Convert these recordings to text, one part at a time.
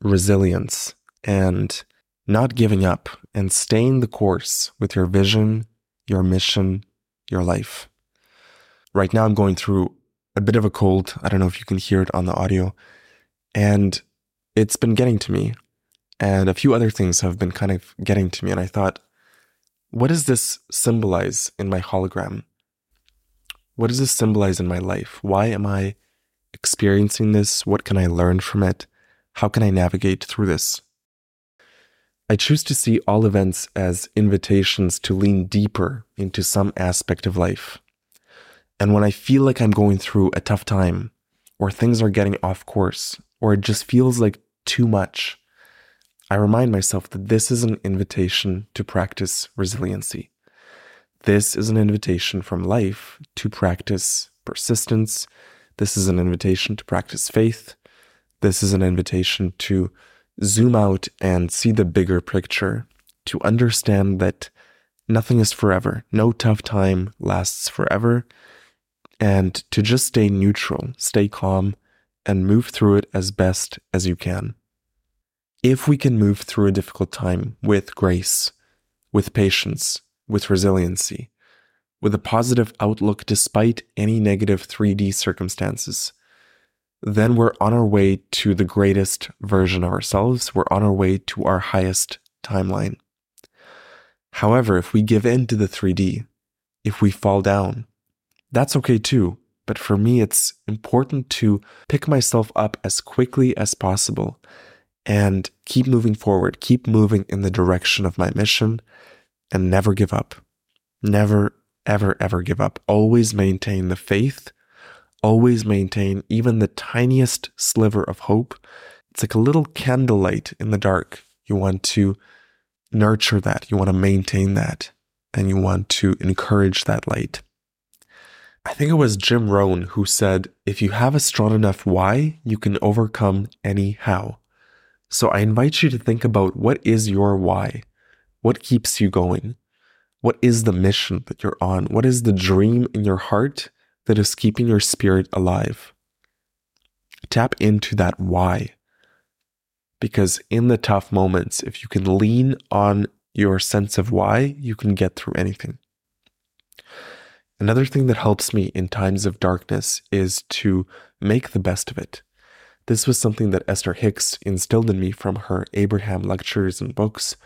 resilience and not giving up and staying the course with your vision, your mission, your life. Right now, I'm going through a bit of a cold. I don't know if you can hear it on the audio. And it's been getting to me. And a few other things have been kind of getting to me. And I thought, what does this symbolize in my hologram? What does this symbolize in my life? Why am I experiencing this? What can I learn from it? How can I navigate through this? I choose to see all events as invitations to lean deeper into some aspect of life. And when I feel like I'm going through a tough time, or things are getting off course, or it just feels like too much, I remind myself that this is an invitation to practice resiliency. This is an invitation from life to practice persistence. This is an invitation to practice faith. This is an invitation to zoom out and see the bigger picture, to understand that nothing is forever, no tough time lasts forever, and to just stay neutral, stay calm, and move through it as best as you can. If we can move through a difficult time with grace, with patience, with resiliency, with a positive outlook despite any negative 3D circumstances, then we're on our way to the greatest version of ourselves. We're on our way to our highest timeline. However, if we give in to the 3D, if we fall down, that's okay too. But for me, it's important to pick myself up as quickly as possible and keep moving forward, keep moving in the direction of my mission and never give up. Never, ever, ever give up. Always maintain the faith always maintain even the tiniest sliver of hope. It's like a little candlelight in the dark. You want to nurture that, you want to maintain that, and you want to encourage that light. I think it was Jim Rohn who said, if you have a strong enough why, you can overcome any how. So I invite you to think about what is your why? What keeps you going? What is the mission that you're on? What is the dream in your heart that is keeping your spirit alive. Tap into that why. Because in the tough moments, if you can lean on your sense of why, you can get through anything. Another thing that helps me in times of darkness is to make the best of it. This was something that Esther Hicks instilled in me from her Abraham lectures and books.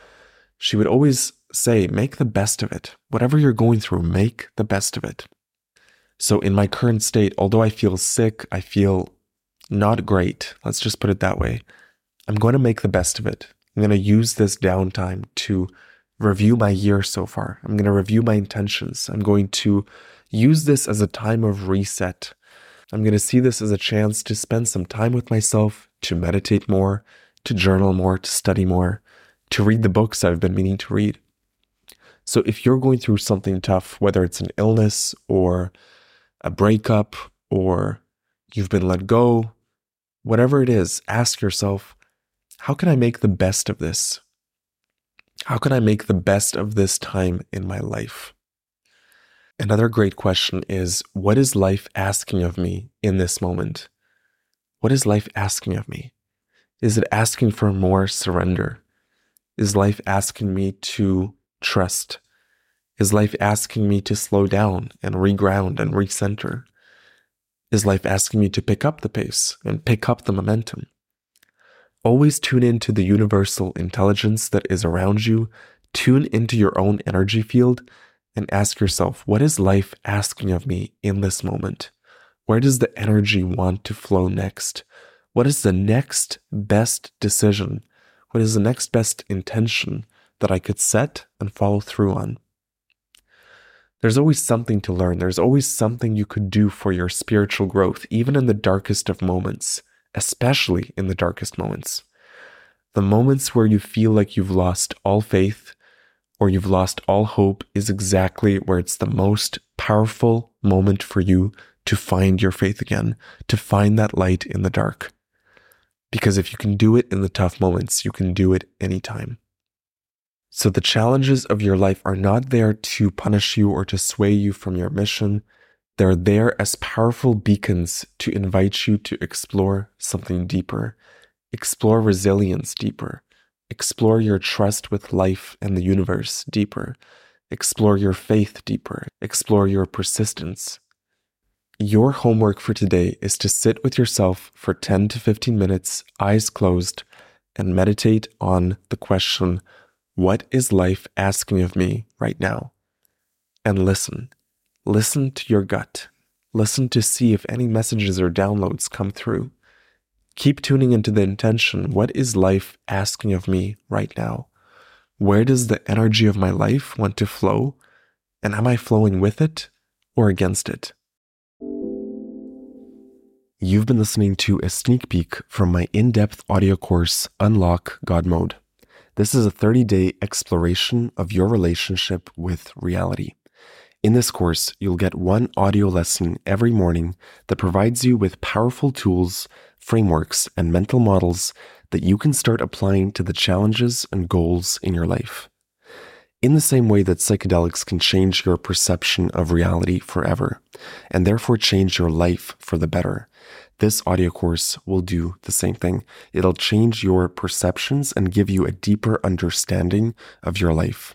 She would always say, make the best of it. Whatever you're going through, make the best of it. So, in my current state, although I feel sick, I feel not great. Let's just put it that way. I'm going to make the best of it. I'm going to use this downtime to review my year so far. I'm going to review my intentions. I'm going to use this as a time of reset. I'm going to see this as a chance to spend some time with myself, to meditate more, to journal more, to study more, to read the books I've been meaning to read. So if you're going through something tough, whether it's an illness or a breakup or you've been let go, whatever it is, ask yourself, how can I make the best of this? How can I make the best of this time in my life? Another great question is what is life asking of me in this moment? What is life asking of me? Is it asking for more surrender? Is life asking me to trust? Is life asking me to slow down and reground and recenter? Is life asking me to pick up the pace and pick up the momentum? Always tune into the universal intelligence that is around you, tune into your own energy field, and ask yourself, what is life asking of me in this moment? Where does the energy want to flow next? What is the next best decision? What is the next best intention that I could set and follow through on? There's always something to learn. There's always something you could do for your spiritual growth, even in the darkest of moments, especially in the darkest moments. The moments where you feel like you've lost all faith or you've lost all hope is exactly where it's the most powerful moment for you to find your faith again, to find that light in the dark. Because if you can do it in the tough moments, you can do it anytime. So the challenges of your life are not there to punish you or to sway you from your mission. They're there as powerful beacons to invite you to explore something deeper, explore resilience deeper, explore your trust with life and the universe deeper, explore your faith deeper, explore your persistence. Your homework for today is to sit with yourself for 10 to 15 minutes, eyes closed, and meditate on the question what is life asking of me right now? And listen. Listen to your gut. Listen to see if any messages or downloads come through. Keep tuning into the intention. What is life asking of me right now? Where does the energy of my life want to flow? And am I flowing with it or against it? You've been listening to a sneak peek from my in depth audio course, Unlock God Mode. This is a 30 day exploration of your relationship with reality. In this course, you'll get one audio lesson every morning that provides you with powerful tools, frameworks, and mental models that you can start applying to the challenges and goals in your life. In the same way that psychedelics can change your perception of reality forever, and therefore change your life for the better, this audio course will do the same thing. It'll change your perceptions and give you a deeper understanding of your life.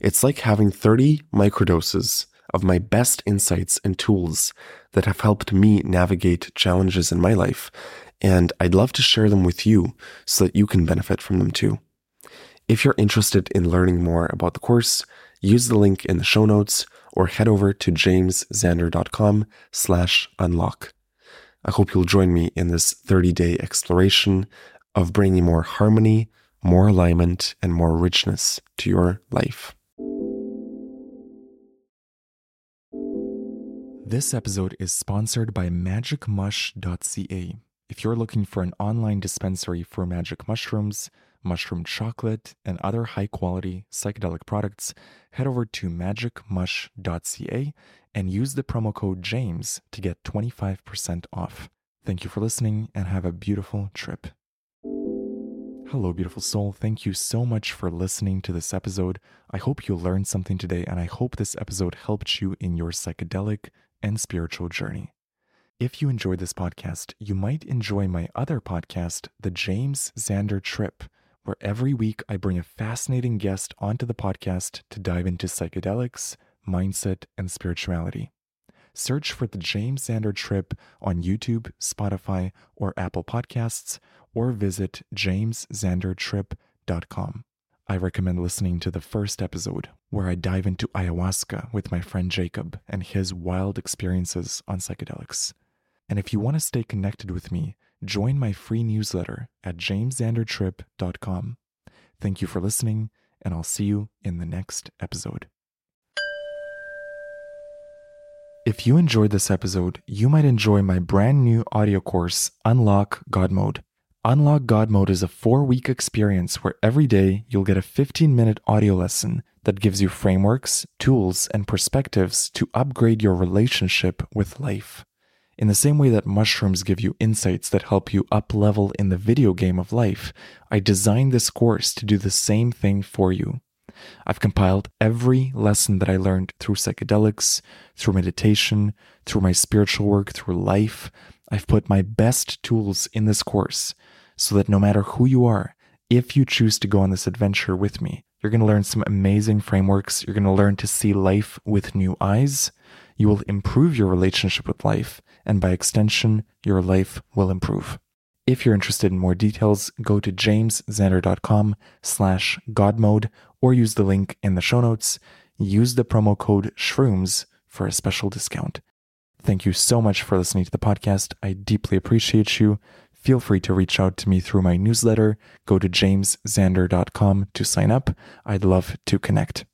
It's like having 30 microdoses of my best insights and tools that have helped me navigate challenges in my life. And I'd love to share them with you so that you can benefit from them too. If you're interested in learning more about the course, use the link in the show notes or head over to jamesxander.com slash unlock. I hope you'll join me in this 30 day exploration of bringing more harmony, more alignment, and more richness to your life. This episode is sponsored by magicmush.ca. If you're looking for an online dispensary for magic mushrooms, mushroom chocolate, and other high quality psychedelic products, head over to magicmush.ca and use the promo code JAMES to get 25% off. Thank you for listening and have a beautiful trip. Hello, beautiful soul. Thank you so much for listening to this episode. I hope you learned something today, and I hope this episode helped you in your psychedelic and spiritual journey. If you enjoyed this podcast, you might enjoy my other podcast, The James Xander Trip, where every week I bring a fascinating guest onto the podcast to dive into psychedelics mindset, and spirituality. Search for the James Xander Trip on YouTube, Spotify, or Apple Podcasts, or visit jamesxandertrip.com. I recommend listening to the first episode, where I dive into ayahuasca with my friend Jacob and his wild experiences on psychedelics. And if you want to stay connected with me, join my free newsletter at jamesxandertrip.com. Thank you for listening, and I'll see you in the next episode. If you enjoyed this episode, you might enjoy my brand new audio course, Unlock God Mode. Unlock God Mode is a four week experience where every day you'll get a 15 minute audio lesson that gives you frameworks, tools, and perspectives to upgrade your relationship with life. In the same way that mushrooms give you insights that help you up level in the video game of life, I designed this course to do the same thing for you. I've compiled every lesson that I learned through psychedelics, through meditation, through my spiritual work, through life. I've put my best tools in this course so that no matter who you are, if you choose to go on this adventure with me, you're going to learn some amazing frameworks. You're going to learn to see life with new eyes. You will improve your relationship with life, and by extension, your life will improve. If you're interested in more details, go to jamesxander.com slash godmode or use the link in the show notes. Use the promo code SHROOMS for a special discount. Thank you so much for listening to the podcast. I deeply appreciate you. Feel free to reach out to me through my newsletter. Go to jamesxander.com to sign up. I'd love to connect.